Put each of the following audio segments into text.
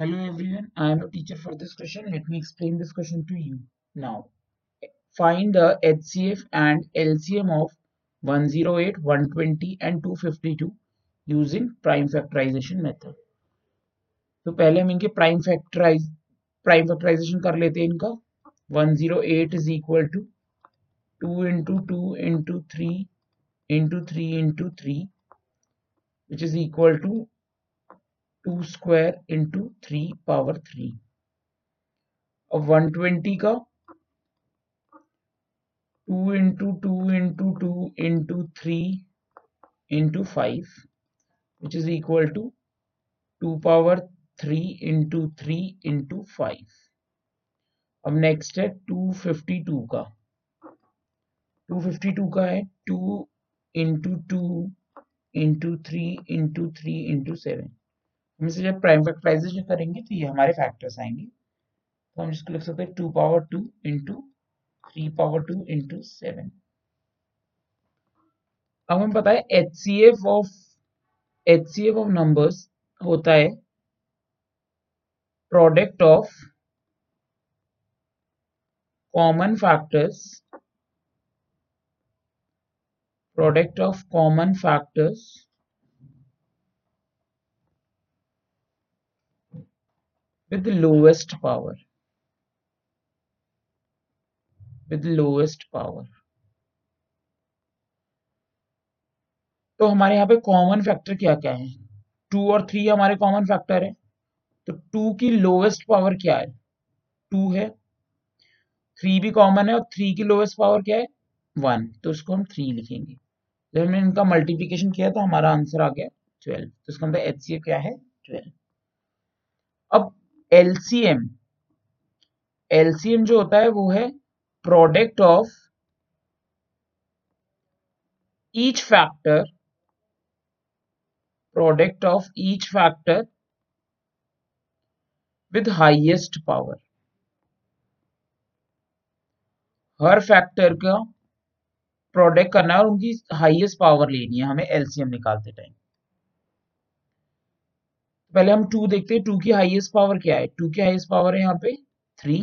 Hello everyone, I am your teacher for this question. Let me explain this question to you. Now, find the HCF and LCM of 108, 120 and 252 using prime factorization method. तो पहले हम इनके prime factorise prime factorisation कर लेते हैं इनका 108 is equal to 2 into 2 into 3 into 3 into 3 which is equal to two square into three power three. अब one twenty का two into two into two into three into five which is equal to two power three into three into five. अब next है two fifty two का। Two fifty two का है two into two into three into three into seven. हम इसे जब prime factorisation करेंगे तो ये हमारे फैक्टर्स आएँगे। तो हम इसको लिख सकते हैं two power two into three power two into seven अब हमें पता है H C F of H C F of numbers होता है product of common factors product of common factors with the lowest power. With lowest power. तो हमारे यहाँ पे कॉमन फैक्टर क्या क्या है? टू और थ्री हमारे कॉमन फैक्टर है। तो टू की लोवेस्ट पावर क्या है? टू है। थ्री भी कॉमन है और थ्री की लोवेस्ट पावर क्या है? वन तो उसको हम थ्री लिखेंगे। जब हमने इनका मल्टीप्लीकेशन किया तो हमारा आंसर आ गया ट्वेल्व तो इसका मतलब एच क्या है? ट्वेल्व अब एलसीएम। एलसीएम जो होता है वो है product of each factor, product of each factor with highest power. Her factor का प्रोडक्ट करना है और उनकी हाईएस्ट पावर लेनी है, हमें एलसीएम निकालते टाइम। पहले हम टू देखते हैं टू की हाईएस्ट पावर क्या है? टू की हाईएस्ट पावर है यहाँ पे थ्री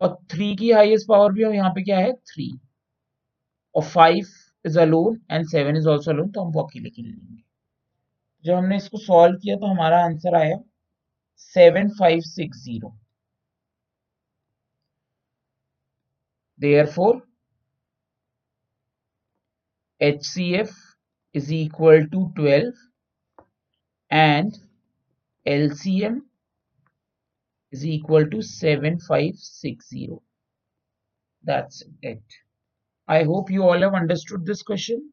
और थ्री की हाईएस्ट पावर भी यहाँ पे क्या है? थ्री और five is alone and seven is also alone तो हम वो अकेले के लेंगे। जब हमने इसको सॉल्व किया तो हमारा आंसर आया seven five six zero therefore HCF is equal to 12 and LCM is equal to 7560. That's it. I hope you all have understood this question.